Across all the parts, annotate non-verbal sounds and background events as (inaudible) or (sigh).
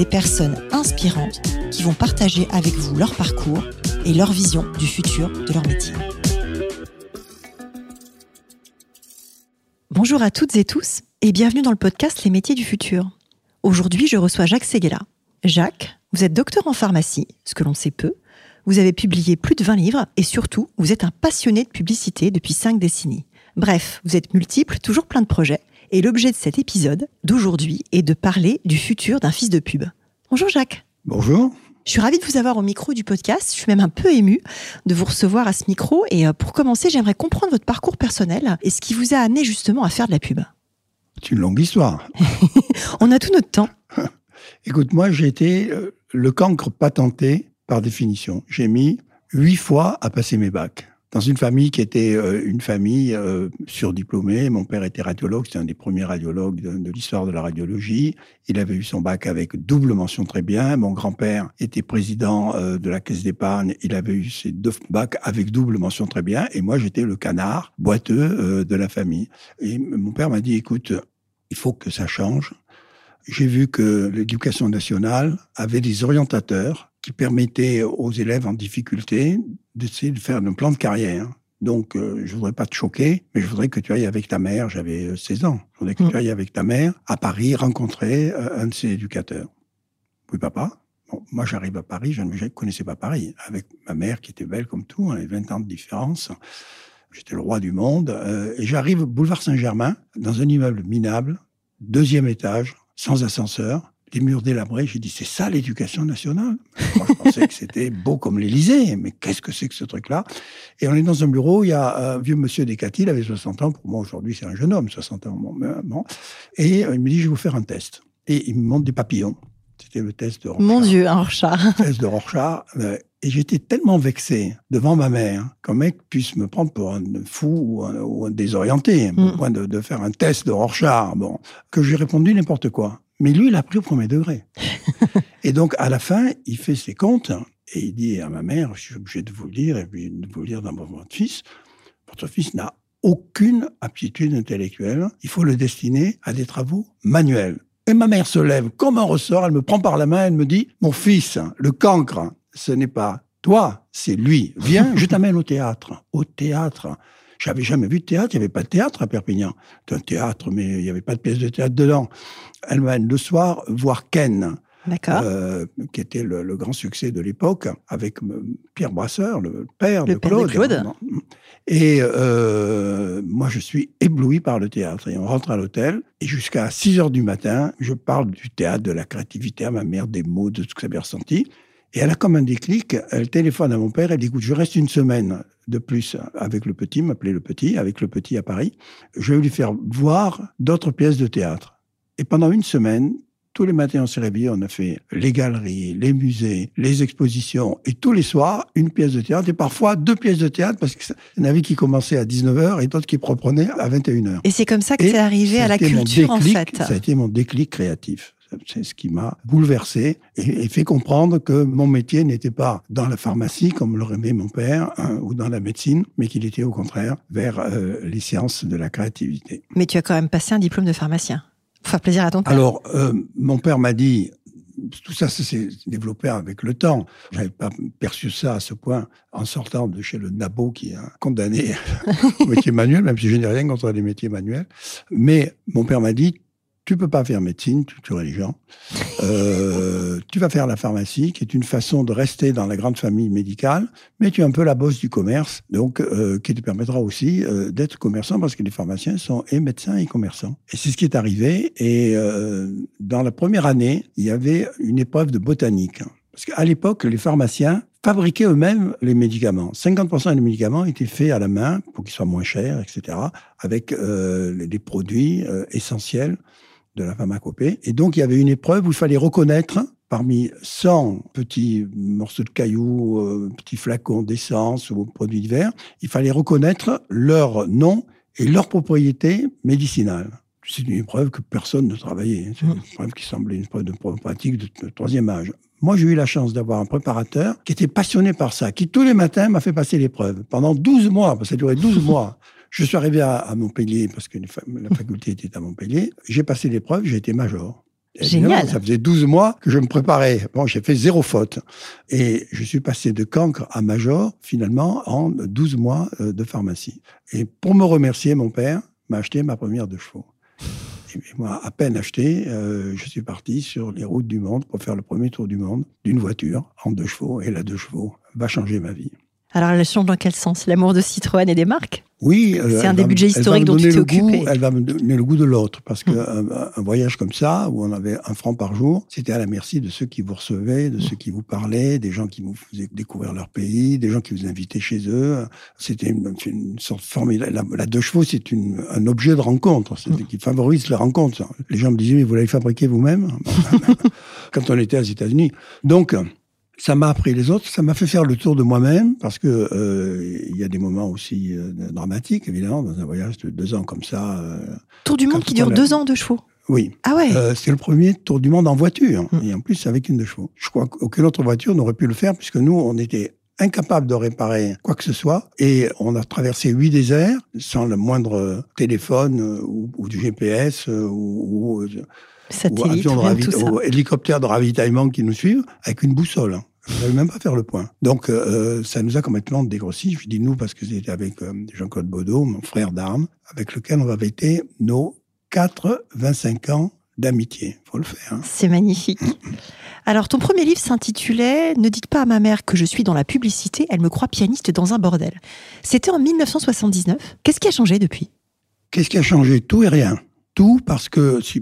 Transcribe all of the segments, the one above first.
des personnes inspirantes qui vont partager avec vous leur parcours et leur vision du futur de leur métier. Bonjour à toutes et tous et bienvenue dans le podcast Les métiers du futur. Aujourd'hui, je reçois Jacques Seguela. Jacques, vous êtes docteur en pharmacie, ce que l'on sait peu. Vous avez publié plus de 20 livres et surtout, vous êtes un passionné de publicité depuis 5 décennies. Bref, vous êtes multiple, toujours plein de projets. Et l'objet de cet épisode d'aujourd'hui est de parler du futur d'un fils de pub. Bonjour Jacques. Bonjour. Je suis ravie de vous avoir au micro du podcast. Je suis même un peu émue de vous recevoir à ce micro. Et euh, pour commencer, j'aimerais comprendre votre parcours personnel et ce qui vous a amené justement à faire de la pub. C'est une longue histoire. (laughs) On a tout notre temps. (laughs) Écoute, moi, j'ai été euh, le cancre patenté par définition. J'ai mis huit fois à passer mes bacs dans une famille qui était euh, une famille euh, surdiplômée. Mon père était radiologue, c'était un des premiers radiologues de, l'histoire de la radiologie. Il avait eu son bac avec double mention très bien. Mon grand-père était président euh, de la caisse d'épargne. Il avait eu ses deux bacs avec double mention très bien. Et moi, j'étais le canard boiteux de la famille. Et mon père m'a dit, écoute, il faut que ça change. J'ai vu que l'éducation nationale avait des orientateurs qui permettait aux élèves en difficulté d'essayer de faire un plan de carrière. Donc, euh, je voudrais pas te choquer, mais je voudrais que tu ailles avec ta mère, j'avais 16 euh, ans, je voudrais que tu mm. ailles avec ta mère à Paris rencontrer euh, un de ses éducateurs. Oui, papa. Bon, moi, j'arrive à Paris, je ne connaissais pas Paris, avec ma mère qui était belle comme tout, on avait 20 ans de différence. J'étais le roi du monde. et j'arrive boulevard Saint-Germain, dans un immeuble minable, deuxième étage, sans ascenseur les murs délabrés. J'ai dit, c'est ça l'éducation nationale Moi, je pensais que c'était beau comme l'Élysée, mais qu'est-ce que c'est que ce truc-là? Et on est dans un bureau, il y a un vieux monsieur Descatis, il avait 60 ans, pour moi aujourd'hui c'est un jeune homme, 60 ans. Bon, et euh, il me dit, je vais vous faire un test. Et il me montre des papillons. C'était le test de Rorschach. Mon Dieu, un Rorschach. Le test de Rorschach. Euh, et j'étais tellement vexé devant ma mère qu'un mec puisse me prendre pour un fou ou un, désorienté, au mm. point de, de, faire un test de Rorschach, bon, que j'ai répondu n'importe quoi. Mais lui, il a pris au premier degré. (laughs) et donc, à la fin, il fait ses comptes et il dit à ma mère, je suis obligé de vous le dire et puis de vous le dire dans votre fils, votre fils n'a aucune aptitude intellectuelle. Il faut le destiner à des travaux manuels. Et ma mère se lève comme un ressort, elle me prend par la main, elle me dit, mon fils, le cancre, ce n'est pas toi, c'est lui. Viens, je t'amène au théâtre. Au théâtre. J'avais jamais vu de théâtre, il n'y avait pas de théâtre à Perpignan. C'était un théâtre, mais il n'y avait pas de pièce de théâtre dedans. Elle m'amène le soir voir Ken. Euh, qui était le, grand succès de l'époque, avec euh, Pierre Brasseur, le père, de, Claude. Et euh, moi, je suis ébloui par le théâtre. Et on rentre à l'hôtel, et jusqu'à 6 heures du matin, je parle du théâtre, de la créativité à ma mère, des mots, de ce que ça avait ressenti. Et elle a comme un déclic, elle téléphone à mon père, elle dit, écoute, je reste une semaine de plus avec le petit, m'appelait le petit, avec le petit à Paris. Je vais lui faire voir d'autres pièces de théâtre. Et pendant une semaine, tous les matins, on s'est on a fait les galeries, les musées, les expositions, et tous les soirs, une pièce de théâtre, et parfois deux pièces de théâtre, parce qu'il y en avait qui commençaient à 19h et d'autres qui reprenaient à 21h. Et c'est comme ça que c'est arrivé à la culture, en fait. Ça a été mon déclic créatif. C'est ce qui m'a bouleversé et, fait comprendre que mon métier n'était pas dans la pharmacie, comme l'aurait aimé mon père, hein, ou dans la médecine, mais qu'il était au contraire vers euh, les sciences de la créativité. Mais tu as quand même passé un diplôme de pharmacien. Pour faire plaisir à ton père. Alors, euh, mon père m'a dit, tout ça, ça s'est développé avec le temps. J'avais pas perçu ça à ce point en sortant de chez le Nabo qui a condamné (laughs) au métier manuel, même si je n'ai rien contre les métiers manuels. Mais mon père m'a dit, tu peux pas faire médecine, tu tuerais les gens. Euh, (laughs) tu vas faire la pharmacie, qui est une façon de rester dans la grande famille médicale, mais tu es un peu la bosse du commerce, donc euh, qui te permettra aussi euh, d'être commerçant, parce que les pharmaciens sont et médecins et commerçants. Et c'est ce qui est arrivé. Et dans la première année, il y avait une épreuve de botanique. Parce qu'à l'époque, les pharmaciens fabriquaient eux-mêmes les médicaments. 50% des médicaments étaient faits à la main pour qu'ils soient moins chers, etc., avec des produits essentiels de la pharmacopée. Et donc, il y avait une épreuve où il fallait reconnaître parmi 100 petits morceaux de cailloux, euh, petits flacons d'essence ou produits divers, il fallait reconnaître leur nom et leur propriété médicinale. C'est une épreuve que personne ne travaillait. C'est une mmh. épreuve qui semblait une épreuve de pratique de, troisième âge. Moi, j'ai eu la chance d'avoir un préparateur qui était passionné par ça, qui tous les matins m'a fait passer l'épreuve. Pendant 12 mois, parce que ça durait 12 (laughs) mois. Je suis arrivé à, Montpellier, parce que la faculté était à Montpellier. J'ai passé l'épreuve, j'ai été major. Génial. Ça faisait 12 mois que je me préparais. Bon, j'ai fait zéro faute. Et je suis passé de cancre à major, finalement, en 12 mois euh, de pharmacie. Et pour me remercier, mon père m'a acheté ma première de chevaux. Et moi, à peine acheté, euh, je suis parti sur les routes du monde pour faire le premier tour du monde d'une voiture en deux chevaux. Et la deux chevaux va changer ma vie. Alors, elle change dans quel sens? L'amour de Citroën et des marques? Oui. C'est un des budgets historiques dont tu t'es occupé. elle va me donner le goût de l'autre. Parce qu'un hmm. un voyage comme ça, où on avait un franc par jour, c'était à la merci de ceux qui vous recevaient, de ceux qui vous parlaient, des gens qui vous faisaient découvrir leur pays, des gens qui vous invitaient chez eux. C'était une, sorte formidable. La, la deux chevaux, c'est un objet de rencontre, hmm. qui favorise les rencontres. Les gens me disaient, mais vous l'avez fabriqué vous-même? (laughs) Quand on était aux États-Unis. Donc, ça m'a appris les autres, ça m'a fait faire le tour de moi-même, parce que euh, il y a des moments aussi euh, dramatiques, évidemment, dans un voyage de deux ans comme ça. Euh, tour du monde qui dure deux ans de chevaux oui. Ah ouais. c'est le premier tour du monde en voiture, hum. et en plus avec une de chevaux. Je crois qu'aucune autre voiture n'aurait pu le faire, puisque nous, on était incapable de réparer quoi que ce soit, et on a traversé huit déserts sans le moindre téléphone ou, ou du GPS ou, ou, ou hélicoptère de ravitaillement qui nous suivent avec une boussole. Je ne même pas faire le point. Donc, euh, ça nous a complètement dégrossi. Je dis nous parce que c'était avec euh, Jean-Claude Baudot, mon frère d'armes, avec lequel on va fêter nos 4, 25 ans d'amitié. faut le faire. Hein. C'est magnifique. Alors, ton premier livre s'intitulait Ne dites pas à ma mère que je suis dans la publicité, elle me croit pianiste dans un bordel. C'était en 1979. Qu'est-ce qui a changé depuis? Qu'est-ce qui a changé? Tout et rien. Tout parce que si,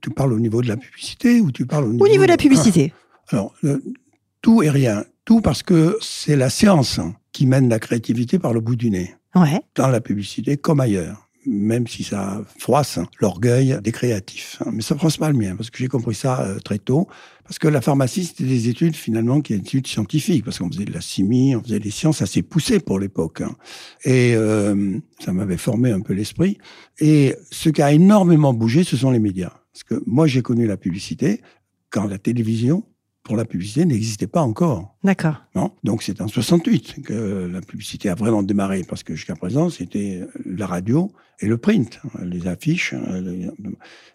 tu parles au niveau de la publicité ou tu parles au niveau, au niveau de la publicité. (laughs) Alors, tout et rien. Tout parce que c'est la science qui mène la créativité par le bout du nez. Ouais. Dans la publicité comme ailleurs. Même si ça froisse l'orgueil des créatifs. Mais ça froisse pas le mien, parce que j'ai compris ça euh, très tôt. Parce que la pharmacie, c'était des études finalement qui étaient des études scientifiques, parce qu'on faisait de la chimie, on faisait des sciences assez poussées pour l'époque. Hein. Et euh, ça m'avait formé un peu l'esprit. Et ce qui a énormément bougé, ce sont les médias. Parce que moi, j'ai connu la publicité quand la télévision pour la publicité n'existait pas encore. D'accord. Donc c'est en 68 que la publicité a vraiment démarré, parce que jusqu'à présent, c'était la radio et le print. Les affiches,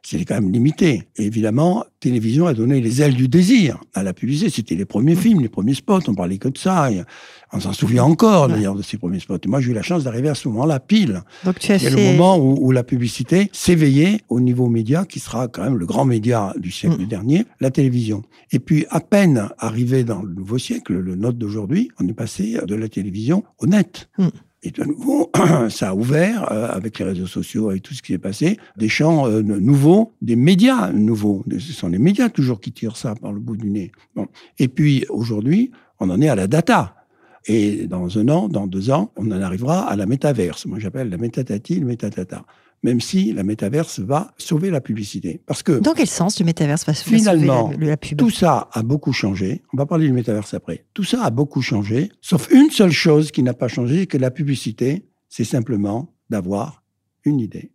c'était quand même limité. Et évidemment, télévision a donné les ailes du désir à la publicité. C'était les premiers films, les premiers spots, on parlait que de ça. On s'en souvient encore d'ailleurs de ces premiers spots. moi, j'ai eu la chance d'arriver à ce moment-là, pile. Donc tu as fait... le moment où, la publicité s'éveillait au niveau média, qui sera quand même le grand média du siècle mm. dernier, la télévision. Et puis, à peine arrivé dans le nouveau siècle, le nôtre d'aujourd'hui, on est passé de la télévision au net. Mm. Et de nouveau, (clears throat) ça a ouvert, euh, avec les réseaux sociaux, et tout ce qui s'est passé, des champs euh, nouveaux, des médias nouveaux. Ce sont les médias toujours qui tirent ça par le bout du nez. Bon. Et puis, aujourd'hui, on en est à la data. Et dans un an, dans deux ans, on en arrivera à la métaverse. Moi, j'appelle la métatati, le métatata. Même si la métaverse va sauver la publicité. Parce que. Dans quel sens le métaverse va finalement, sauver la, la pub? Tout ça a beaucoup changé. On va parler du métaverse après. Tout ça a beaucoup changé. Sauf une seule chose qui n'a pas changé, que la publicité, c'est simplement d'avoir une idée.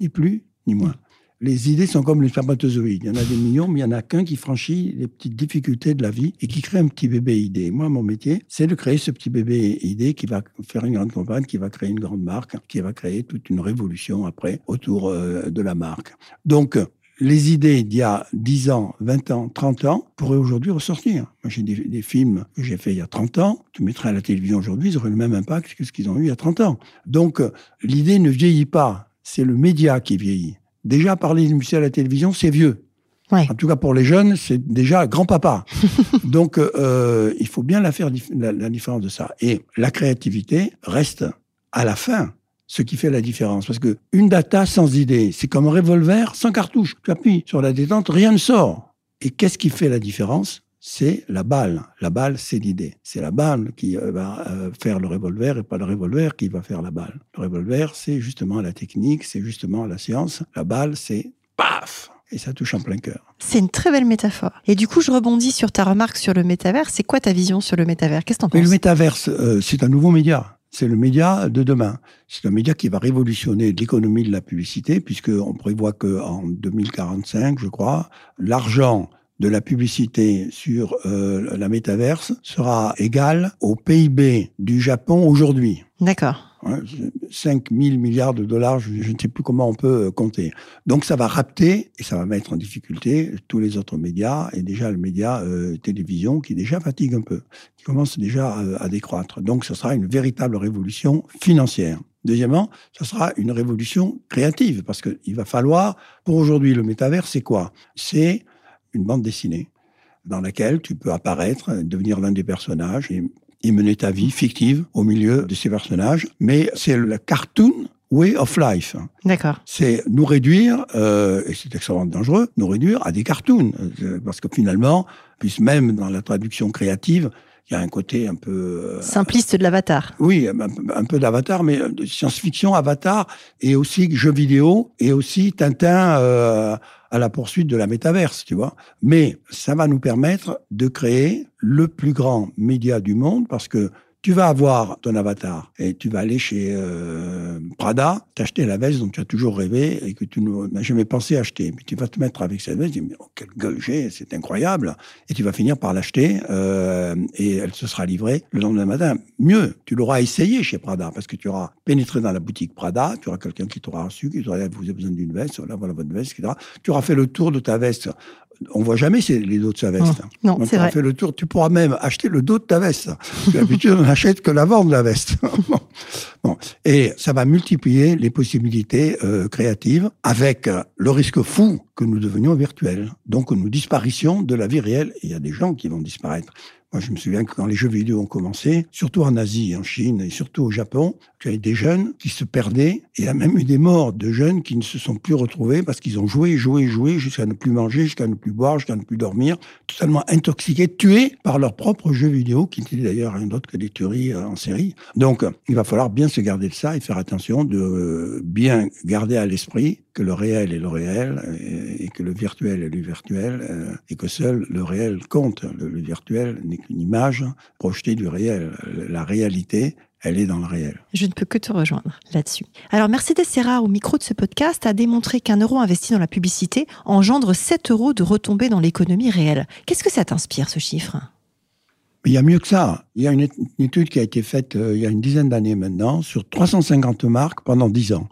Ni plus, ni moins les idées sont comme les spermatozoïdes. Il y en a des millions, mais il n'y en a qu'un qui franchit les petites difficultés de la vie et qui crée un petit bébé idée. Moi, mon métier, c'est de créer ce petit bébé idée qui va faire une grande campagne, qui va créer une grande marque, qui va créer toute une révolution après autour euh, de la marque. Donc, les idées d'il y a 10 ans, 20 ans, 30 ans pourraient aujourd'hui ressortir. Moi, j'ai des, films que j'ai fait il y a 30 ans. Tu mettrais à la télévision aujourd'hui, ils auraient le même impact que ce qu'ils ont eu il y a 30 ans. Donc, l'idée ne vieillit pas. C'est le média qui vieillit. Déjà, parler de musique à la télévision, c'est vieux. En tout cas, pour les jeunes, c'est déjà grand-papa. (laughs) Donc, euh, il faut bien la faire la, différence de ça. Et la créativité reste à la fin ce qui fait la différence. Parce que une data sans idée, c'est comme un revolver sans cartouche. Tu appuies sur la détente, rien ne sort. Et qu'est-ce qui fait la différence? C'est la balle. La balle, c'est l'idée. C'est la balle qui euh, va euh, faire le revolver et pas le revolver qui va faire la balle. Le revolver, c'est justement la technique, c'est justement la science. La balle, c'est paf et ça touche en plein cœur. C'est une très belle métaphore. Et du coup, je rebondis sur ta remarque sur le métavers. C'est quoi ta vision sur le métavers? Qu'est-ce que t'en penses Mais le métaverse, euh, c'est un nouveau média. C'est le média de demain. C'est un média qui va révolutionner l'économie de la publicité, puisqu'on prévoit qu'en 2045, je crois, l'argent de la publicité sur euh, la métaverse sera égal au PIB du Japon aujourd'hui. D'accord. 5 000 milliards de dollars, je, ne sais plus comment on peut euh, compter. Donc ça va rapter et ça va mettre en difficulté tous les autres médias et déjà le média euh, télévision qui déjà fatigue un peu, qui commence déjà euh, à décroître. Donc ce sera une véritable révolution financière. Deuxièmement, ce sera une révolution créative parce qu'il va falloir, pour aujourd'hui, le métavers, c'est quoi? C'est une bande dessinée dans laquelle tu peux apparaître, devenir l'un des personnages et et mener ta vie fictive au milieu de ces personnages. Mais c'est le cartoon way of life. D'accord. C'est nous réduire, euh, et c'est extrêmement dangereux, nous réduire à des cartoons. Euh, parce que finalement, puisque même dans la traduction créative, il y a un côté un peu... Euh, Simpliste de l'avatar. Oui, un, peu d'avatar, mais de science-fiction, avatar, et aussi jeux vidéo, et aussi Tintin euh, à la poursuite de la métaverse, tu vois. Mais ça va nous permettre de créer le plus grand média du monde, parce que tu vas avoir ton avatar et tu vas aller chez euh, Prada, t'acheter la veste dont tu as toujours rêvé et que tu n'as jamais pensé acheter. Mais tu vas te mettre avec cette veste, tu dis, oh, quelle gueule j'ai, c'est incroyable. Et tu vas finir par l'acheter euh, et elle se sera livrée le lendemain matin. Mieux, tu l'auras essayé chez Prada parce que tu auras pénétré dans la boutique Prada, tu auras quelqu'un qui t'aura reçu, qui t'aura dit, vous avez besoin d'une veste, voilà, voilà votre veste, etc. Tu auras fait le tour de ta veste on voit jamais les dos de sa veste. Non, c'est vrai. Fait le tour. Tu pourras même acheter le dos de ta veste. D'habitude, on n'achète que l'avant de la veste. (laughs) bon. Et ça va multiplier les possibilités euh, créatives avec euh, le risque fou que nous devenions virtuels. Donc, nous disparissions de la vie réelle. il y a des gens qui vont disparaître. Moi, je me souviens que quand les jeux vidéo ont commencé, surtout en Asie, en Chine et surtout au Japon, tu avais des jeunes qui se perdaient. Et il y a même eu des morts de jeunes qui ne se sont plus retrouvés parce qu'ils ont joué, joué, joué jusqu'à ne plus manger, jusqu'à ne plus boire, jusqu'à ne plus dormir, totalement intoxiqués, tués par leurs propres jeux vidéo, qui n'étaient d'ailleurs rien d'autre que des tueries euh, en série. Donc, il va falloir bien se garder de ça et faire attention de euh, bien garder à l'esprit que le réel est le réel et que le virtuel est le virtuel euh, et que seul le réel compte. Le, virtuel n'est qu'une image projetée du réel. La réalité, elle est dans le réel. Je ne peux que te rejoindre là-dessus. Alors Mercedes Serra, au micro de ce podcast, a démontré qu'un euro investi dans la publicité engendre 7 euros de retombées dans l'économie réelle. Qu'est-ce que ça t'inspire, ce chiffre? Il y a mieux que ça. Il y a une, étude qui a été faite euh, il y a une dizaine d'années maintenant sur 350 marques pendant 10 ans.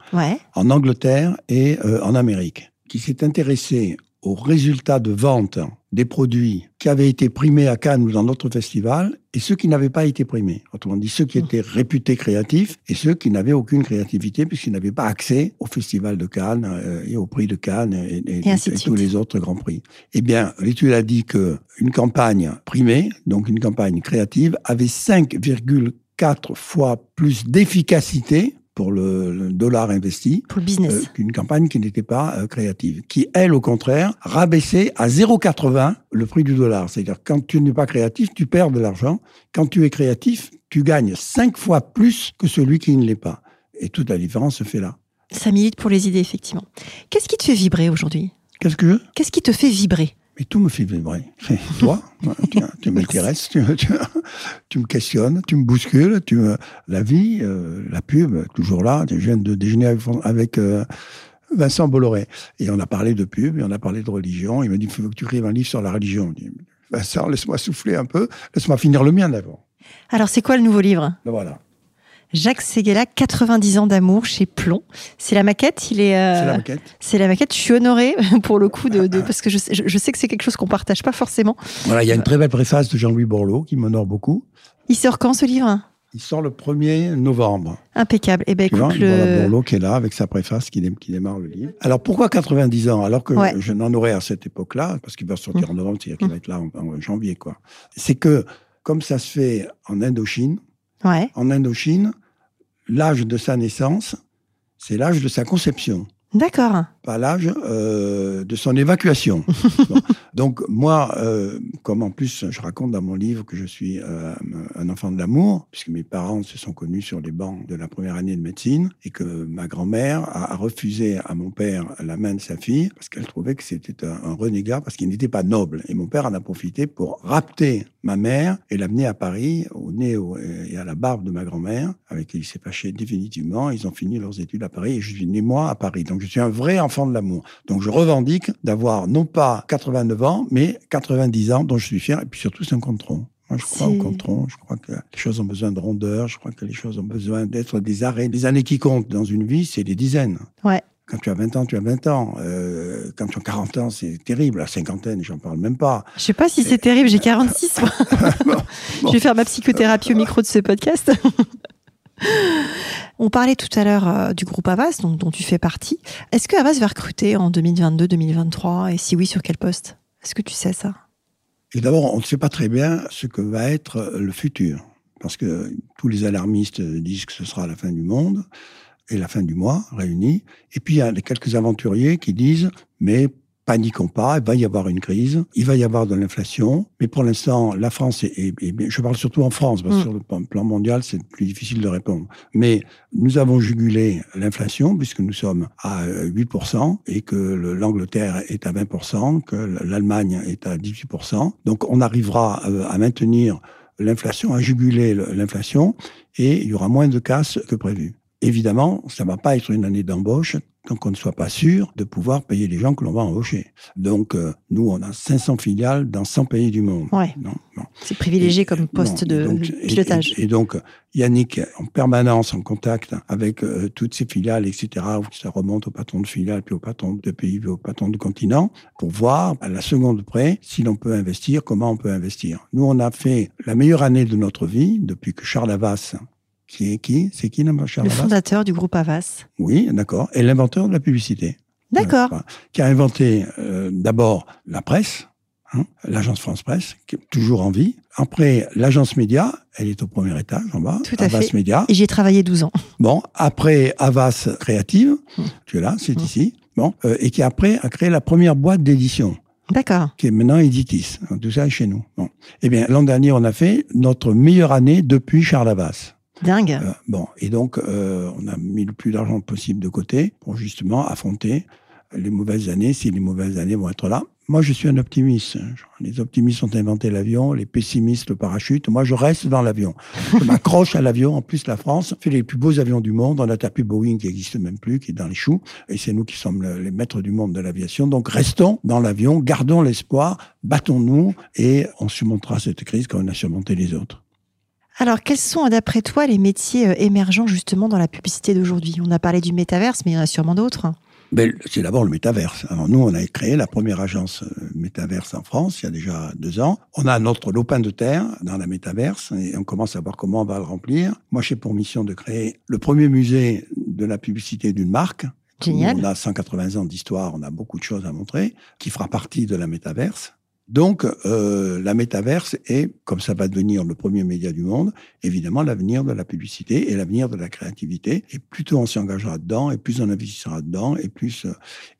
En Angleterre et euh, en Amérique. Qui s'est intéressée aux résultats de vente des produits qui avaient été primés à Cannes ou dans d'autres festivals et ceux qui n'avaient pas été primés. Autrement dit, ceux qui étaient réputés créatifs et ceux qui n'avaient aucune créativité puisqu'ils n'avaient pas accès au festival de Cannes euh, et au prix de Cannes et, tous les autres grands prix. Eh bien, l'étude a dit que une campagne primée, donc une campagne créative, avait 5,4 fois plus d'efficacité pour le, dollar investi pour le business. Euh, qu'une campagne qui n'était pas euh, créative, qui elle au contraire rabaissait à 0,80 le prix du dollar. C'est-à-dire quand tu n'es pas créatif, tu perds de l'argent. Quand tu es créatif, tu gagnes cinq fois plus que celui qui ne l'est pas. Et toute la différence se fait là. Ça milite pour les idées effectivement. Qu'est-ce qui te fait vibrer aujourd'hui? Qu'est-ce que Qu'est-ce qui te fait vibrer? Mais tout me fait vibrer. (laughs) Toi, tu, m'intéresses, tu, tu, me questionnes, tu me bouscules, tu la vie, euh, la pub, toujours là. Je viens de déjeuner avec, euh, Vincent Bolloré. Et on a parlé de pub, et on a parlé de religion. Il m'a dit, il faut que tu écrives un livre sur la religion. Vincent, laisse-moi souffler un peu, laisse-moi finir le mien d'abord. Alors, c'est quoi le nouveau livre? Ben Voilà. Jacques Seguela, 90 ans d'amour chez Plomb. C'est la maquette. Il est. Euh, c'est la maquette. C'est la maquette. Je suis honorée (laughs) pour le coup de, parce que je, je, sais que c'est quelque chose qu'on partage pas forcément. Voilà, il y a une très belle préface de Jean-Louis Borloo qui m'honore beaucoup. Il sort quand ce livre? Il sort le 1er novembre. Impeccable. Et eh ben, écoute, vois, le... Borloo qui est là avec sa préface qui, qui, démarre le livre. Alors pourquoi 90 ans? Alors que je n'en aurais à cette époque-là, parce qu'il va sortir en novembre, c'est-à-dire qu'il va être là en, janvier, quoi. C'est que comme ça se fait en Indochine, ouais. en Indochine, l'âge de sa naissance, c'est l'âge de sa conception. D'accord. Pas l'âge euh, de son évacuation. (laughs) Donc moi, euh, comme en plus je raconte dans mon livre que je suis euh, un enfant de l'amour, puisque mes parents se sont connus sur les bancs de la première année de médecine, et que ma grand-mère a, refusé à mon père la main de sa fille, parce qu'elle trouvait que c'était un, un, renégat, parce qu'il n'était pas noble. Et mon père en a profité pour rapter ma mère et l'amener à Paris, au nez et à la barbe de ma grand-mère, avec qui il s'est fâché définitivement. Ils ont fini leurs études à Paris, et je suis né moi à Paris. Donc je suis un vrai enfant de l'amour. Donc je revendique d'avoir non pas 89 ans, mais 90 ans dont je suis fier, et puis surtout c'est un contron. Moi, je crois au contron. Je crois que les choses ont besoin de rondeur. Je crois que les choses ont besoin d'être des arrêts. Les années qui comptent dans une vie, c'est des dizaines. Ouais. Quand tu as 20 ans, tu as 20 ans. Euh, quand tu as 40 ans, c'est terrible. La cinquantaine, j'en parle même pas. Je sais pas si c'est terrible. J'ai (laughs) 46. Je vais faire ma psychothérapie au micro de ce podcast. (laughs) On parlait tout à l'heure euh, du groupe Avas, dont tu fais partie. Est-ce que Avas va recruter en 2022-2023 Et si oui, sur quel poste? Est-ce que tu sais ça? Et d'abord, on ne sait pas très bien ce que va être le futur. Parce que tous les alarmistes disent que ce sera la fin du monde et la fin du mois réunis. Et puis il y a quelques aventuriers qui disent mais paniquons pas, il va y avoir une crise, il va y avoir de l'inflation, mais pour l'instant, la France est, je parle surtout en France, parce que mm. sur le plan mondial, c'est plus difficile de répondre. Mais nous avons jugulé l'inflation, puisque nous sommes à 8%, et que l'Angleterre est à 20%, que l'Allemagne est à 18%. Donc on arrivera euh, à maintenir l'inflation, à juguler l'inflation, et il y aura moins de casse que prévu. Évidemment, ça ne va pas être une année d'embauche tant qu'on ne soit pas sûr de pouvoir payer les gens que l'on va embaucher. Donc, euh, nous, on a 500 filiales dans 100 pays du monde. Ouais. C'est privilégié comme poste de pilotage. Et, donc, Yannick, en permanence en contact avec euh, toutes ces filiales, etc., où ça remonte au patron de filiale, puis au patron de pays, puis au patron de continent, pour voir à la seconde près si l'on peut investir, comment on peut investir. Nous, on a fait la meilleure année de notre vie depuis que Charles Havas qui est qui? C'est qui Le fondateur du groupe Avas. Oui, d'accord. Et l'inventeur de la publicité. D'accord. qui a inventé euh, d'abord la presse, hein, l'agence France Presse, qui est toujours en vie. Après, l'agence Média, elle est au premier étage en bas. Tout à Avas fait. Média. Et j'ai travaillé 12 ans. Bon, après Avas Créative, tu es là, c'est hum. ici. Bon, euh, et qui après a créé la première boîte d'édition. D'accord. Qui est maintenant Editis. Tout ça est chez nous. Bon. Eh bien, l'an dernier, on a fait notre meilleure année depuis Charles Avas. Dingue. Euh, bon, et donc, euh, on a mis le plus d'argent possible de côté pour justement affronter les mauvaises années, si les mauvaises années vont être là. Moi, je suis un optimiste. Les optimistes ont inventé l'avion, les pessimistes le parachute. Moi, je reste dans l'avion. Je (laughs) m'accroche à l'avion. En plus, la France fait les plus beaux avions du monde. On a tapé Boeing qui n'existe même plus, qui est dans les choux. Et c'est nous qui sommes les maîtres du monde de l'aviation. Donc, restons dans l'avion, gardons l'espoir, battons-nous et on surmontera cette crise comme on a surmonté les autres. Alors, quels sont, d'après toi, les métiers euh, émergents justement dans la publicité d'aujourd'hui? On a parlé du métaverse, mais il y en a sûrement d'autres. Ben, c'est d'abord le métaverse. Alors nous, on a créé la première agence euh, métaverse en France il y a déjà deux ans. On a notre lopin de terre dans la métaverse et on commence à voir comment on va le remplir. Moi, j'ai pour mission de créer le premier musée de la publicité d'une marque. Génial. On a 180 ans d'histoire, on a beaucoup de choses à montrer, qui fera partie de la métaverse. Donc, euh, la métaverse est, comme ça va devenir le premier média du monde, évidemment l'avenir de la publicité et l'avenir de la créativité. Et plus tôt on s'y engagera dedans, et plus on investissera dedans, et plus, euh,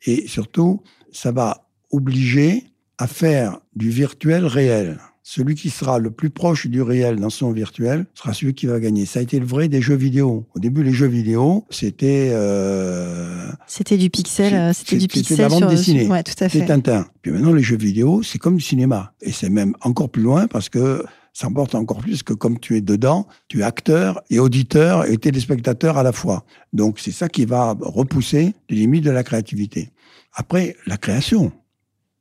et surtout, ça va obliger à faire du virtuel réel celui qui sera le plus proche du réel dans son virtuel sera celui qui va gagner. Ça a été le vrai des jeux vidéo. Au début, les jeux vidéo, c'était... Euh, c'était du pixel, euh, c'était du pixel la bande dessinée. Ouais, tout à fait. C'était Tintin. Puis maintenant, les jeux vidéo, c'est comme du cinéma. Et c'est même encore plus loin parce que ça emporte encore plus que comme tu es dedans, tu es acteur et auditeur et téléspectateur à la fois. Donc c'est ça qui va repousser les limites de la créativité. Après, la création.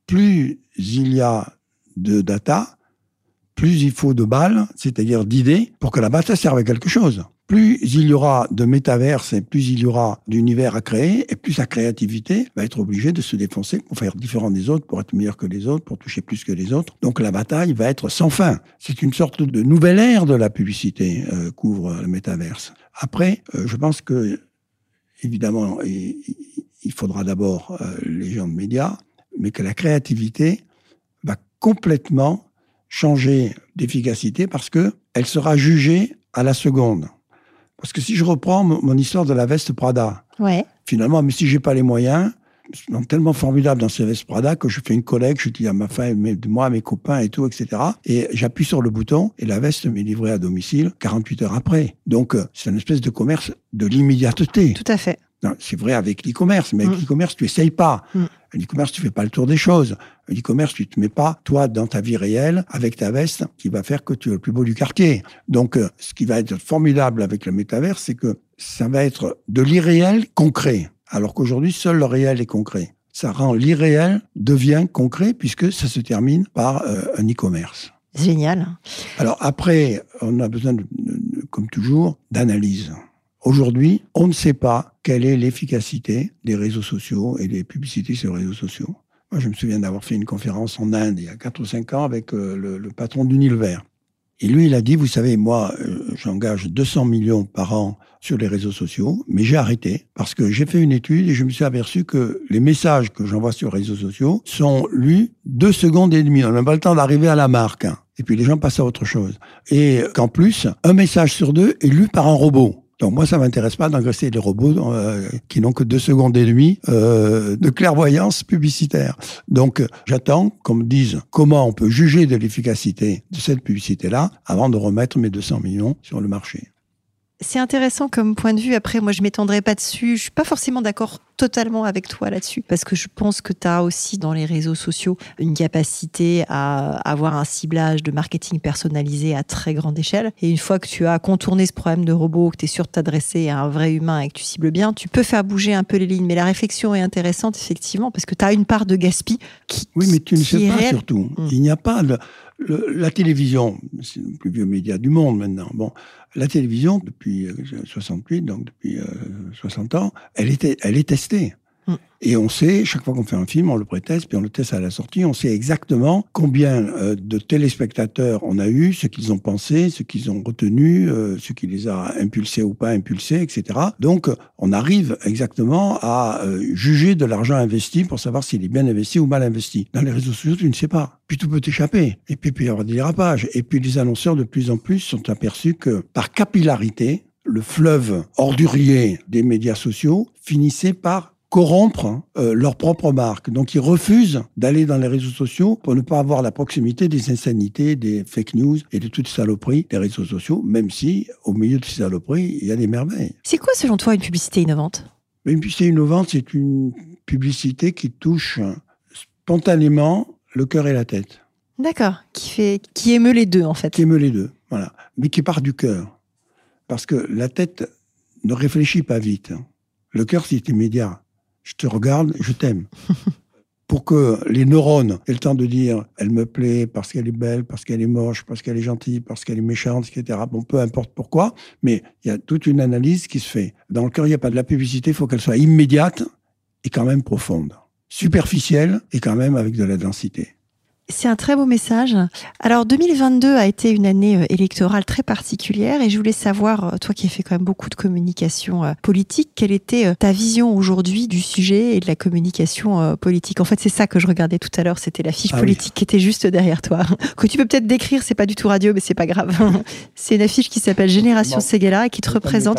Plus il y a de data, plus il faut de balles, c'est-à-dire d'idées, pour que la bataille serve à quelque chose. Plus il y aura de métaverse et plus il y aura d'univers à créer, et plus sa créativité va être obligée de se défoncer pour faire différent des autres, pour être meilleur que les autres, pour toucher plus que les autres. Donc la bataille va être sans fin. C'est une sorte de nouvelle ère de la publicité euh, couvre le métaverse. Après, euh, je pense que évidemment, il faudra d'abord euh, les gens de médias, mais que la créativité va complètement changer d'efficacité parce que elle sera jugée à la seconde. Parce que si je reprends mon histoire de la veste Prada, ouais. finalement, mais si j'ai pas les moyens, tellement formidable dans ces vestes Prada que je fais une collègue, je dis à ma femme, moi, à mes copains et tout, etc. Et j'appuie sur le bouton et la veste m'est livrée à domicile 48 heures après. Donc, euh, c'est une espèce de commerce de l'immédiateté. Tout à fait. C'est vrai avec l'e-commerce, mais avec mm. l'e-commerce, tu essayes pas. Mm. L'e-commerce, tu fais pas le tour des choses. L'e-commerce, tu te mets pas, toi, dans ta vie réelle, avec ta veste, qui va faire que tu es le plus beau du quartier. Donc, euh, ce qui va être formidable avec le métavers, c'est que ça va être de l'irréel concret. Alors qu'aujourd'hui, seul le réel est concret. Ça rend l'irréel devient concret puisque ça se termine par euh, un e-commerce. Génial. Alors après, on a besoin, comme toujours, d'analyse. Aujourd'hui, on ne sait pas quelle est l'efficacité des réseaux sociaux et des publicités sur les réseaux sociaux. Moi, je me souviens d'avoir fait une conférence en Inde il y a 4 ou 5 ans avec euh, le, patron d'Unilever. Et lui, il a dit, vous savez, moi, euh, j'engage 200 millions par an sur les réseaux sociaux, mais j'ai arrêté parce que j'ai fait une étude et je me suis aperçu que les messages que j'envoie sur les réseaux sociaux sont lus deux secondes et demie. On n'a pas le temps d'arriver à la marque. Et puis les gens passent à autre chose. Et qu'en plus, un message sur deux est lu par un robot. Donc moi, ça m'intéresse pas d'engraisser les robots euh, qui n'ont que deux secondes et demie euh, de clairvoyance publicitaire. Donc j'attends qu'on me dise comment on peut juger de l'efficacité de cette publicité-là avant de remettre mes 200 millions sur le marché. C'est intéressant comme point de vue. Après, moi, je m'étendrai pas dessus. Je suis pas forcément d'accord totalement avec toi là-dessus parce que je pense que tu as aussi dans les réseaux sociaux une capacité à avoir un ciblage de marketing personnalisé à très grande échelle. Et une fois que tu as contourné ce problème de robot, que tu es sûr de t'adresser à un vrai humain et que tu cibles bien, tu peux faire bouger un peu les lignes. Mais la réflexion est intéressante, effectivement, parce que tu as une part de gaspille qui. Oui, mais tu ne sais pas surtout. Mm. Il n'y a pas la télévision, c'est le plus vieux média du monde maintenant. Bon, la télévision, depuis 68, euh, donc depuis 60 euh, ans, elle, elle est testée. Et on sait, chaque fois qu'on fait un film, on le préteste, puis on le teste à la sortie, on sait exactement combien euh, de téléspectateurs on a eu, ce qu'ils ont pensé, ce qu'ils ont retenu, euh, ce qui les a impulsés ou pas impulsés, etc. Donc, on arrive exactement à euh, juger de l'argent investi pour savoir s'il est bien investi ou mal investi. Dans les réseaux sociaux, tu ne sais pas. Puis tout peut t'échapper. Et puis, il y avoir des dérapages. Et puis, les annonceurs, de plus en plus, sont aperçus que par capillarité, le fleuve ordurier des médias sociaux finissait par corrompre euh, leur propre marque. Donc ils refusent d'aller dans les réseaux sociaux pour ne pas avoir la proximité des insanités, des fake news et de toutes les saloperies des réseaux sociaux, même si au milieu de ces saloperies, il y a des merveilles. C'est quoi selon toi une publicité innovante? Une publicité innovante, c'est une publicité qui touche spontanément le cœur et la tête. D'accord, qui fait, qui émeut les deux en fait. Qui émeut les deux, voilà, mais qui part du cœur, parce que la tête ne réfléchit pas vite. Le cœur, c'est immédiat je te regarde, je t'aime. (laughs) Pour que les neurones aient le temps de dire elle me plaît parce qu'elle est belle, parce qu'elle est moche, parce qu'elle est gentille, parce qu'elle est méchante, etc. Bon, peu importe pourquoi, mais il y a toute une analyse qui se fait. Dans le cœur, il n'y a pas de la publicité, il faut qu'elle soit immédiate et quand même profonde. Superficielle et quand même avec de la densité. C'est un très beau message. Alors 2022 a été une année euh, électorale très particulière et je voulais savoir, euh, toi qui as fait quand même beaucoup de communication euh, politique, quelle était ta vision aujourd'hui du sujet et de la communication politique? En fait, c'est ça que je regardais tout à l'heure, c'était la fiche ah politique qui était juste derrière toi. (laughs) Que tu peux peut-être décrire, c'est pas du tout radio, mais c'est pas grave. (laughs) c'est une affiche qui s'appelle Génération bon, et qui te représente.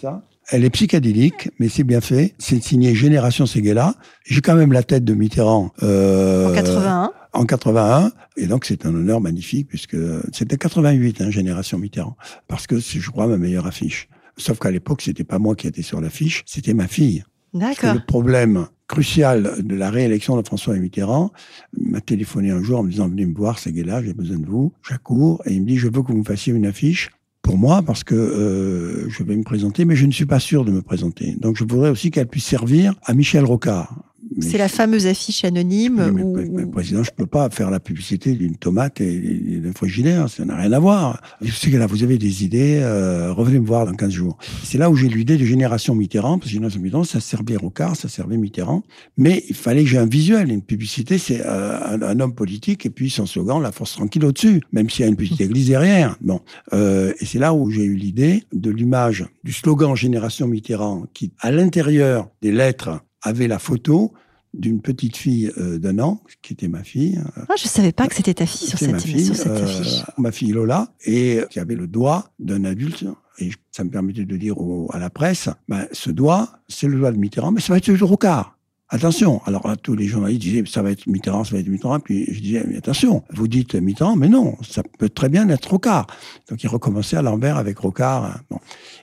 ça. Elle est psychédélique, mais c'est bien fait. C'est signé Génération Seguela. J'ai quand même la tête de Mitterrand. Euh, en 81 en 81. Et donc, c'est un honneur magnifique puisque c'était 88, hein, Génération Mitterrand. Parce que c'est, je crois, ma meilleure affiche. Sauf qu'à l'époque, c'était pas moi qui étais sur l'affiche, c'était ma fille. D'accord. Le problème crucial de la réélection de François Mitterrand m'a téléphoné un jour en me disant venez me voir, c'est là, j'ai besoin de vous. J'accours et il me dit je veux que vous me fassiez une affiche pour moi parce que euh, je vais me présenter, mais je ne suis pas sûr de me présenter. Donc je voudrais aussi qu'elle puisse servir à Michel Rocard. C'est la fameuse affiche anonyme. Mais, président, je peux pas faire la publicité d'une tomate et, d'un frigidaire, ça n'a rien à voir. Je sais que là, vous avez des idées, euh, revenez me voir dans 15 jours. C'est là où j'ai l'idée de Génération Mitterrand, parce que Génération Mitterrand, ça servait Rocard, ça servait Mitterrand, mais il fallait que j'ai un visuel. Une publicité, c'est euh, un, homme politique, et puis son slogan, la force tranquille au-dessus, même s'il y a une petite église derrière. Bon, euh, et c'est là où j'ai eu l'idée de l'image du slogan Génération Mitterrand, qui, à l'intérieur des lettres, avait la photo d'une petite fille euh, d'un an, qui était ma fille. Ah, je ne savais pas que c'était ta fille sur cette, ma fille, sur euh, affiche. Ma fille Lola, et qui avait le doigt d'un adulte. Et ça me permettait de dire à la presse, ben, ce doigt, c'est le doigt de Mitterrand, mais ça va être le Rocard. Attention. Alors tous les journalistes disaient, ça va être Mitterrand, ça va être Mitterrand. Puis je disais, mais attention, vous dites Mitterrand, mais non, ça peut très bien être Rocard. Donc il recommençait à l'envers avec Rocard. Hein. Bon.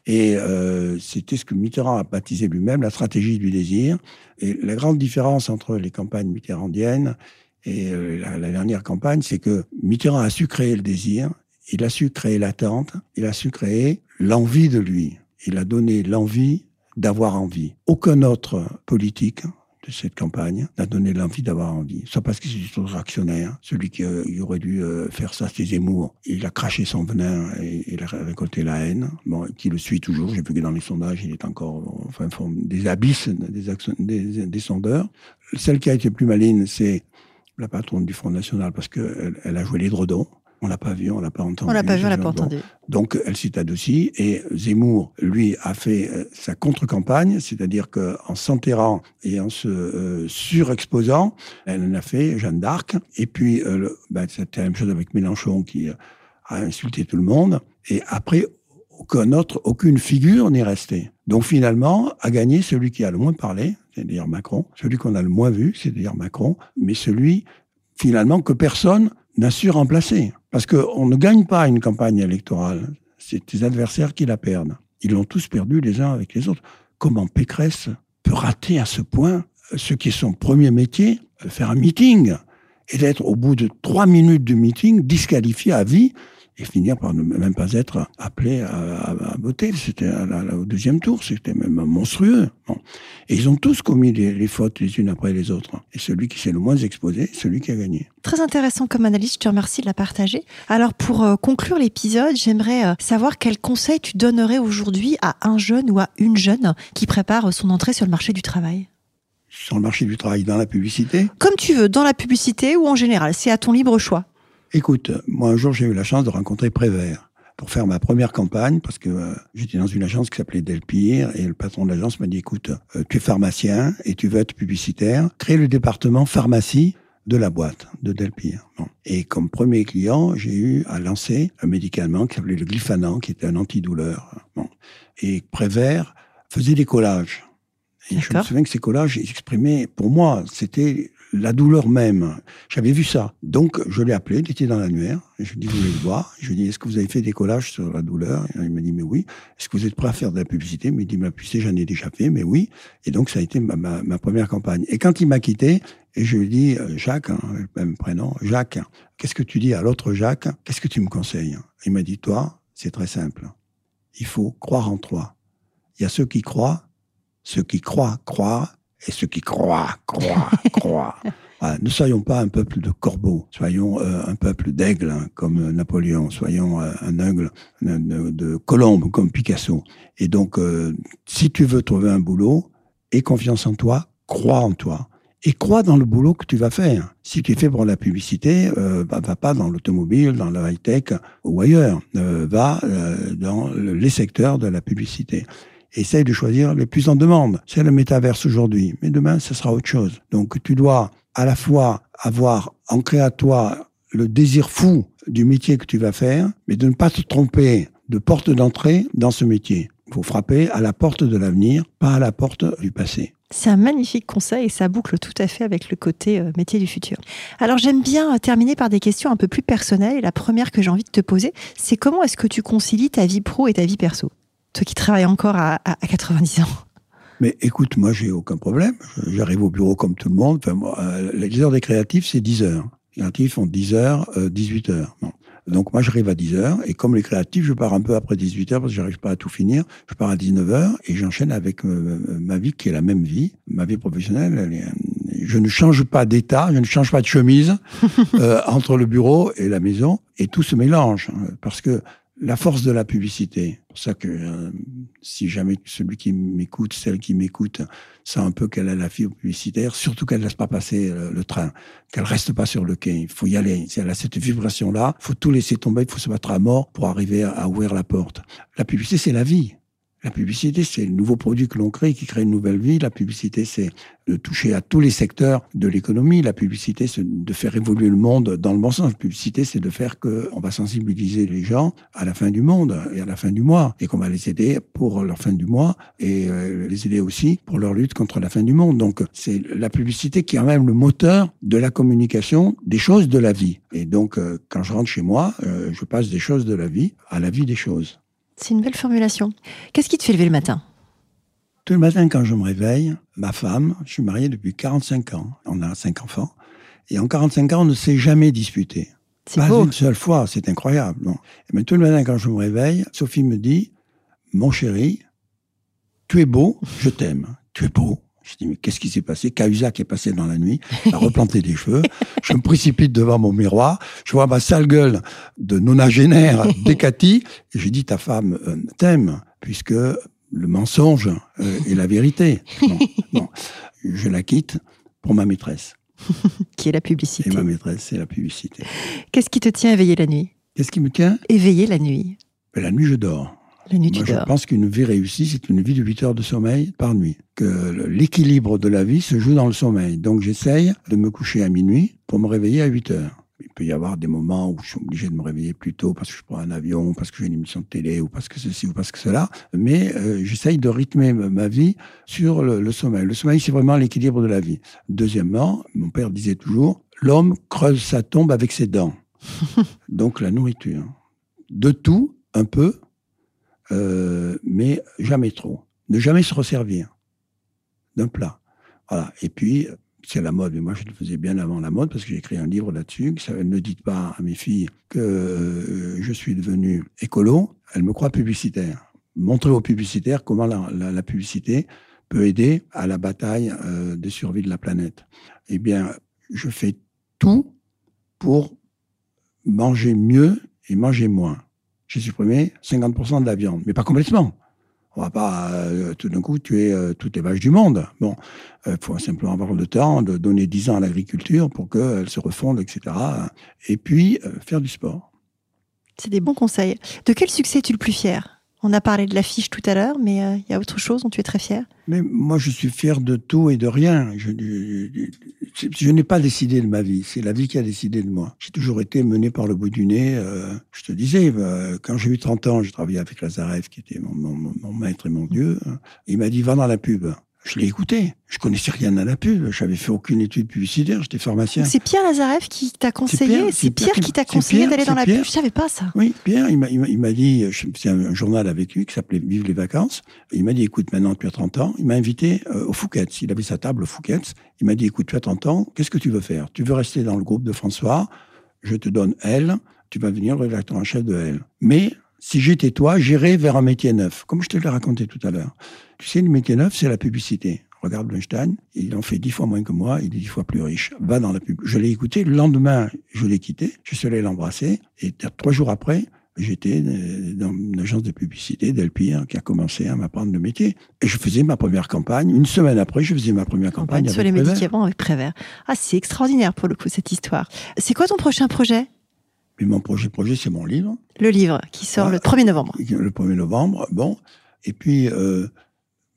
Et euh, c'était ce que Mitterrand a baptisé lui-même la stratégie du désir. Et la grande différence entre les campagnes mitterrandiennes et euh, la dernière campagne, c'est que Mitterrand a su créer le désir, il a su créer l'attente, il a su créer l'envie de lui. Il a donné l'envie d'avoir envie. Aucun autre politique cette campagne n'a donné l'envie d'avoir envie. Soit parce qu'il est trop actionnaire. Celui qui euh, aurait dû euh, faire ça, c'est Zemmour. Il a craché son venin et il a récolté la haine. Bon, qui le suit toujours. J'ai vu que dans les sondages, il est encore enfin des abysses des, des, sondeurs. Celle qui a été plus maligne, c'est la patronne du Front National parce qu'elle elle a joué les dredons. On l'a pas vu, on l'a pas entendu. On l'a pas vu, on l'a pas entendu. Donc elle s'est adoucie et Zemmour, lui, a fait euh, sa contre-campagne, c'est-à-dire qu'en s'enterrant et en se euh, surexposant, elle en a fait Jeanne d'Arc. Et puis, euh, ben, c'était la même chose avec Mélenchon qui a insulté tout le monde. Et après, aucun autre, aucune figure n'est restée. Donc finalement, a gagné celui qui a le moins parlé, c'est-à-dire Macron, celui qu'on a le moins vu, c'est-à-dire Macron, mais celui finalement que personne n'a su remplacer. Parce qu'on ne gagne pas une campagne électorale. C'est tes adversaires qui la perdent. Ils l'ont tous perdu les uns avec les autres. Comment Pécresse peut rater à ce point ce qui est son premier métier, faire un meeting, et d'être au bout de trois minutes de meeting disqualifié à vie et finir par ne même pas être appelé à, voter. C'était au deuxième tour, c'était même monstrueux. Et ils ont tous commis les, fautes les unes après les autres. Et celui qui s'est le moins exposé, celui qui a gagné. Très intéressant comme analyse, je te remercie de la partager. Alors pour euh, conclure l'épisode, j'aimerais euh, savoir quel conseil tu donnerais aujourd'hui à un jeune ou à une jeune qui prépare son entrée sur le marché du travail sur le marché du travail, dans la publicité? Comme tu veux, dans la publicité ou en général, c'est à ton libre choix. Écoute, moi un jour j'ai eu la chance de rencontrer Prévert pour faire ma première campagne parce que euh, j'étais dans une agence qui s'appelait Delpire et le patron de l'agence m'a dit écoute, euh, tu es pharmacien et tu veux être publicitaire, crée le département pharmacie de la boîte de Delpire. Et comme premier client, j'ai eu à lancer un médicament qui s'appelait le glyphanant, qui était un antidouleur. Bon. Et Prévert faisait des collages. Et je me souviens que ces collages exprimaient, pour moi, c'était la douleur même. J'avais vu ça. Donc, je l'ai appelé, il était dans l'annuaire. Je lui ai dit, vous voulez le voir? Je lui ai dit, est-ce que vous avez fait des collages sur la douleur? Il m'a dit, mais oui. Est-ce que vous êtes prêt à faire de la publicité? Il m'a dit, ma publicité, j'en ai déjà fait, mais oui. Et donc, ça a été ma, première campagne. Et quand il m'a quitté, et je lui ai dit, euh, Jacques, hein, même prénom, Jacques, qu'est-ce que tu dis à l'autre Jacques? Qu'est-ce que tu me conseilles? Il m'a dit, toi, c'est très simple. Il faut croire en toi. Il y a ceux qui croient, ceux qui croient, croient, et ceux qui croient, croient, (laughs) croient. ne soyons pas un peuple de corbeaux, soyons euh, un peuple d'aigles hein, comme Napoléon, soyons euh, un aigle de, de, colombe comme Picasso. Et donc, euh, si tu veux trouver un boulot, aie confiance en toi, crois en toi. Et crois dans le boulot que tu vas faire. Si tu es fait pour la publicité, bah, va pas dans l'automobile, dans le high-tech ou ailleurs. va dans les secteurs de la publicité essaye de choisir les plus en demande. C'est le métaverse aujourd'hui, mais demain, ce sera autre chose. Donc, tu dois à la fois avoir ancré à toi le désir fou du métier que tu vas faire, mais de ne pas te tromper de porte d'entrée dans ce métier. Il faut frapper à la porte de l'avenir, pas à la porte du passé. C'est un magnifique conseil et ça boucle tout à fait avec le côté euh, métier du futur. Alors j'aime bien euh, terminer par des questions un peu plus personnelles la première que j'ai envie de te poser, c'est comment est-ce que tu concilies ta vie pro et ta vie perso? Toi qui travailles encore à, 90 ans mais écoute, moi, j'ai aucun problème. J'arrive au bureau comme tout le monde. Enfin, moi, euh, les heures des créatifs, c'est 10 heures. Les créatifs font 10 heures, 18 euh, heures. Donc moi, j'arrive à 10 heures. Et comme les créatifs, je pars un peu après 18 heures parce que j'arrive pas à tout finir. Je pars à 19 heures et j'enchaîne avec euh, ma vie qui est la même vie. Ma vie professionnelle, je ne change pas d'état, je ne change pas de chemise (laughs) entre le bureau et la maison. Et tout se mélange. Hein, parce que la force de la publicité. C'est pour ça que euh, si jamais celui qui m'écoute, celle qui m'écoute, sent un peu qu'elle a la fibre publicitaire, surtout qu'elle ne laisse pas passer euh, le, train, qu'elle reste pas sur le quai. Il faut y aller. Si elle a cette vibration-là, il faut tout laisser tomber, il faut se battre à mort pour arriver à, ouvrir la porte. La publicité, c'est la vie. La publicité, c'est le nouveau produit que l'on crée qui crée une nouvelle vie. La publicité, c'est de toucher à tous les secteurs de l'économie. La publicité, c'est de faire évoluer le monde dans le bon sens. La publicité, c'est de faire qu'on va sensibiliser les gens à la fin du monde et à la fin du mois et qu'on va les aider pour leur fin du mois et euh, les aider aussi pour leur lutte contre la fin du monde. Donc, c'est la publicité qui est même le moteur de la communication des choses de la vie. Et donc, euh, quand je rentre chez moi, euh, je passe des choses de la vie à la vie des choses. C'est une belle formulation. Qu'est-ce qui te fait lever le matin? Tout le matin, quand je me réveille, ma femme, je suis marié depuis 45 ans, on a cinq enfants, et en 45 ans, on ne s'est jamais disputé. Pas une seule fois, c'est incroyable. Mais tout le matin, quand je me réveille, Sophie me dit, mon chéri, tu es beau, je t'aime. Tu es beau, je dis, mais qu'est-ce qui s'est passé? Cahuzac est passé dans la nuit, a (laughs) replanté des cheveux. Je me précipite devant mon miroir. Je vois ma sale gueule de nonagénaire (laughs) décati. Et j'ai dit, ta femme euh, t'aime, puisque le mensonge euh, est la vérité. (laughs) Je la quitte pour ma maîtresse. qui est la publicité. Et ma maîtresse, c'est la publicité. Qu'est-ce qui te tient éveillé la nuit? Qu'est-ce qui me tient? Éveillé la nuit. Ben, la nuit, je dors. Moi, je pense qu'une vie réussie, c'est une vie de 8 heures de sommeil par nuit. Que l'équilibre de la vie se joue dans le sommeil. Donc j'essaye de me coucher à minuit pour me réveiller à 8 heures. Il peut y avoir des moments où je suis obligé de me réveiller plus tôt parce que je prends un avion, parce que j'ai une émission de télé, ou parce que ceci, ou parce que cela. Mais euh, j'essaye de rythmer ma vie sur le, le sommeil. Le sommeil, c'est vraiment l'équilibre de la vie. Deuxièmement, mon père disait toujours, l'homme creuse sa tombe avec ses dents. (laughs) Donc la nourriture. De tout, un peu, euh, mais jamais trop. Ne jamais se resservir d'un plat. Voilà. Et puis, c'est la mode, mais moi je le faisais bien avant la mode parce que j'ai écrit un livre là-dessus Ne dites pas à mes filles que euh, je suis devenu écolo. Elles me croient publicitaire. Montrer aux publicitaires comment la, la, publicité peut aider à la bataille euh, de survie de la planète. Eh bien, je fais tout pour manger mieux et manger moins j'ai supprimé 50% de la viande, mais pas complètement. On va pas euh, tout d'un coup tuer euh, toutes les vaches du monde. Bon, il euh, faut simplement avoir le temps de donner 10 ans à l'agriculture pour qu'elle se refonde, etc. Et puis faire du sport. C'est des bons conseils. De quel succès es-tu le plus fier? On a parlé de l'affiche tout à l'heure, mais euh, il y a autre chose dont tu es très fier? Mais moi, je suis fier de tout et de rien. Je, n'ai pas décidé de ma vie. C'est la vie qui a décidé de moi. J'ai toujours été mené par le bout du nez. Euh, je te disais, euh, quand j'ai eu 30 ans, j'ai travaillé avec Lazarev, qui était mon, mon, maître et mon dieu. Il m'a dit, va dans la pub. Je l'ai écouté. Je connaissais rien à la pub. Je n'avais fait aucune étude publicitaire. J'étais pharmacien. C'est Pierre Lazarev qui t'a conseillé. C'est Pierre, qui t'a conseillé d'aller dans la pub. Je savais pas ça. Oui, Pierre, il m'a dit. C'est un journal avec lui qui s'appelait Vive les vacances. Il m'a dit, écoute, maintenant tu as 30 ans. Il m'a invité euh, au Fouquet's. Il avait sa table au Fouquet's. Il m'a dit, écoute, tu as 30 ans. Qu'est-ce que tu veux faire? Tu veux rester dans le groupe de François? Je te donne elle. Tu vas devenir le rédacteur en chef de elle. Mais si j'étais toi, j'irais vers un métier neuf, comme je te l'ai raconté tout à l'heure. Tu sais, le métier neuf, c'est la publicité. Regarde Einstein, il en fait dix fois moins que moi, il est dix fois plus riche. Va dans la pub. Je l'ai écouté, le lendemain, je l'ai quitté, je suis allé l'embrasser, et trois jours après, j'étais dans une agence de publicité d'Elpire qui a commencé à m'apprendre le métier. Et je faisais ma première campagne. Une semaine après, je faisais ma première campagne, campagne sur les médicaments avec Prévert. Ah, c'est extraordinaire pour le coup, cette histoire. C'est quoi ton prochain projet? Mais mon projet, projet, c'est mon livre. Le livre qui sort le 1er novembre. Le 1er novembre, bon. Et puis, euh,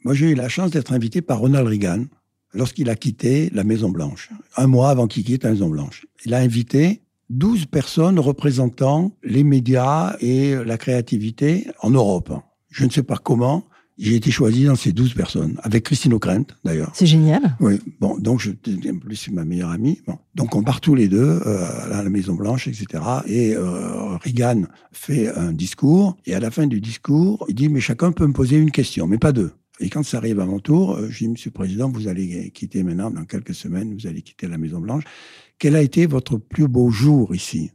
moi, j'ai eu la chance d'être invité par Ronald Reagan lorsqu'il a quitté la Maison-Blanche, un mois avant qu'il quitte la Maison-Blanche. Il a invité 12 personnes représentant les médias et la créativité en Europe. Je ne sais pas comment, j'ai été choisi dans ces 12 personnes, avec Christine O'Krent d'ailleurs. C'est génial. Oui, bon, donc je, en plus c'est ma meilleure amie. Bon, donc on part tous les deux euh, à la Maison Blanche, etc. Et euh, Reagan fait un discours, et à la fin du discours, il dit mais chacun peut me poser une question, mais pas deux. Et quand ça arrive à mon tour, euh, je dis, Monsieur le Président, vous allez quitter maintenant, dans quelques semaines, vous allez quitter la Maison-Blanche. Quel a été votre plus beau jour ici?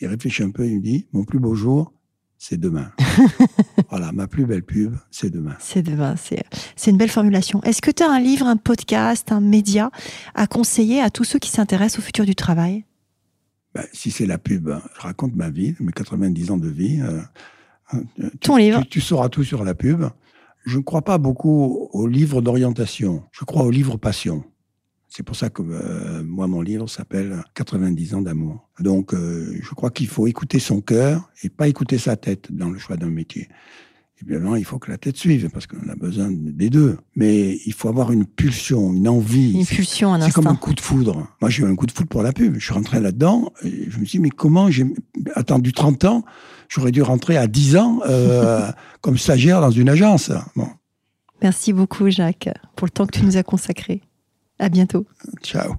Il réfléchit un peu, il me dit, mon plus beau jour, c'est demain. (laughs) voilà, ma plus belle pub, c'est demain. C'est demain, c'est une belle formulation. Est-ce que tu as un livre, un podcast, un média à conseiller à tous ceux qui s'intéressent au futur du travail? Ben, Si c'est la pub, je raconte ma vie, mes 90 ans de vie. Euh, euh, Ton livre tu, sauras tout sur la pub. Je ne crois pas beaucoup aux livres d'orientation. Je crois aux livres passion. C'est pour ça que euh, moi, mon livre s'appelle 90 ans d'amour. Donc, euh, je crois qu'il faut écouter son cœur et pas écouter sa tête dans le choix d'un métier. Évidemment, il faut que la tête suive parce qu'on a besoin des deux. Mais il faut avoir une pulsion, une envie. Une pulsion, un instinct. C'est comme un coup de foudre. Moi, j'ai eu un coup de foudre pour la pub. Je suis rentré là-dedans et je me suis dit, mais comment j'ai attendu 30 ans? J'aurais dû rentrer à 10 ans euh, (laughs) comme stagiaire dans une agence. Bon. Merci beaucoup, Jacques, pour le temps que tu nous as consacré. À bientôt. Ciao.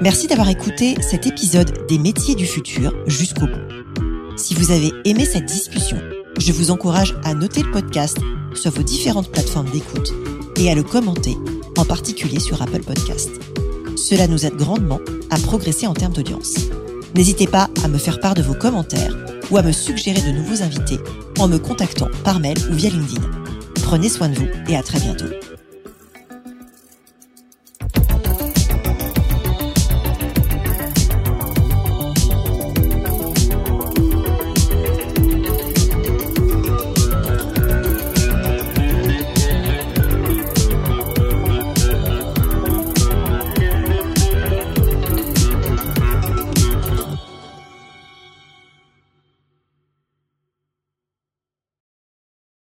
Merci d'avoir écouté cet épisode des métiers du futur jusqu'au bout. Si vous avez aimé cette discussion, je vous encourage à noter le podcast sur vos différentes plateformes d'écoute et à le commenter, en particulier sur Apple Podcast. Cela nous aide grandement à progresser en termes d'audience. N'hésitez pas à me faire part de vos commentaires ou à me suggérer de nouveaux invités en me contactant par mail ou via LinkedIn. Prenez soin de vous et à très bientôt.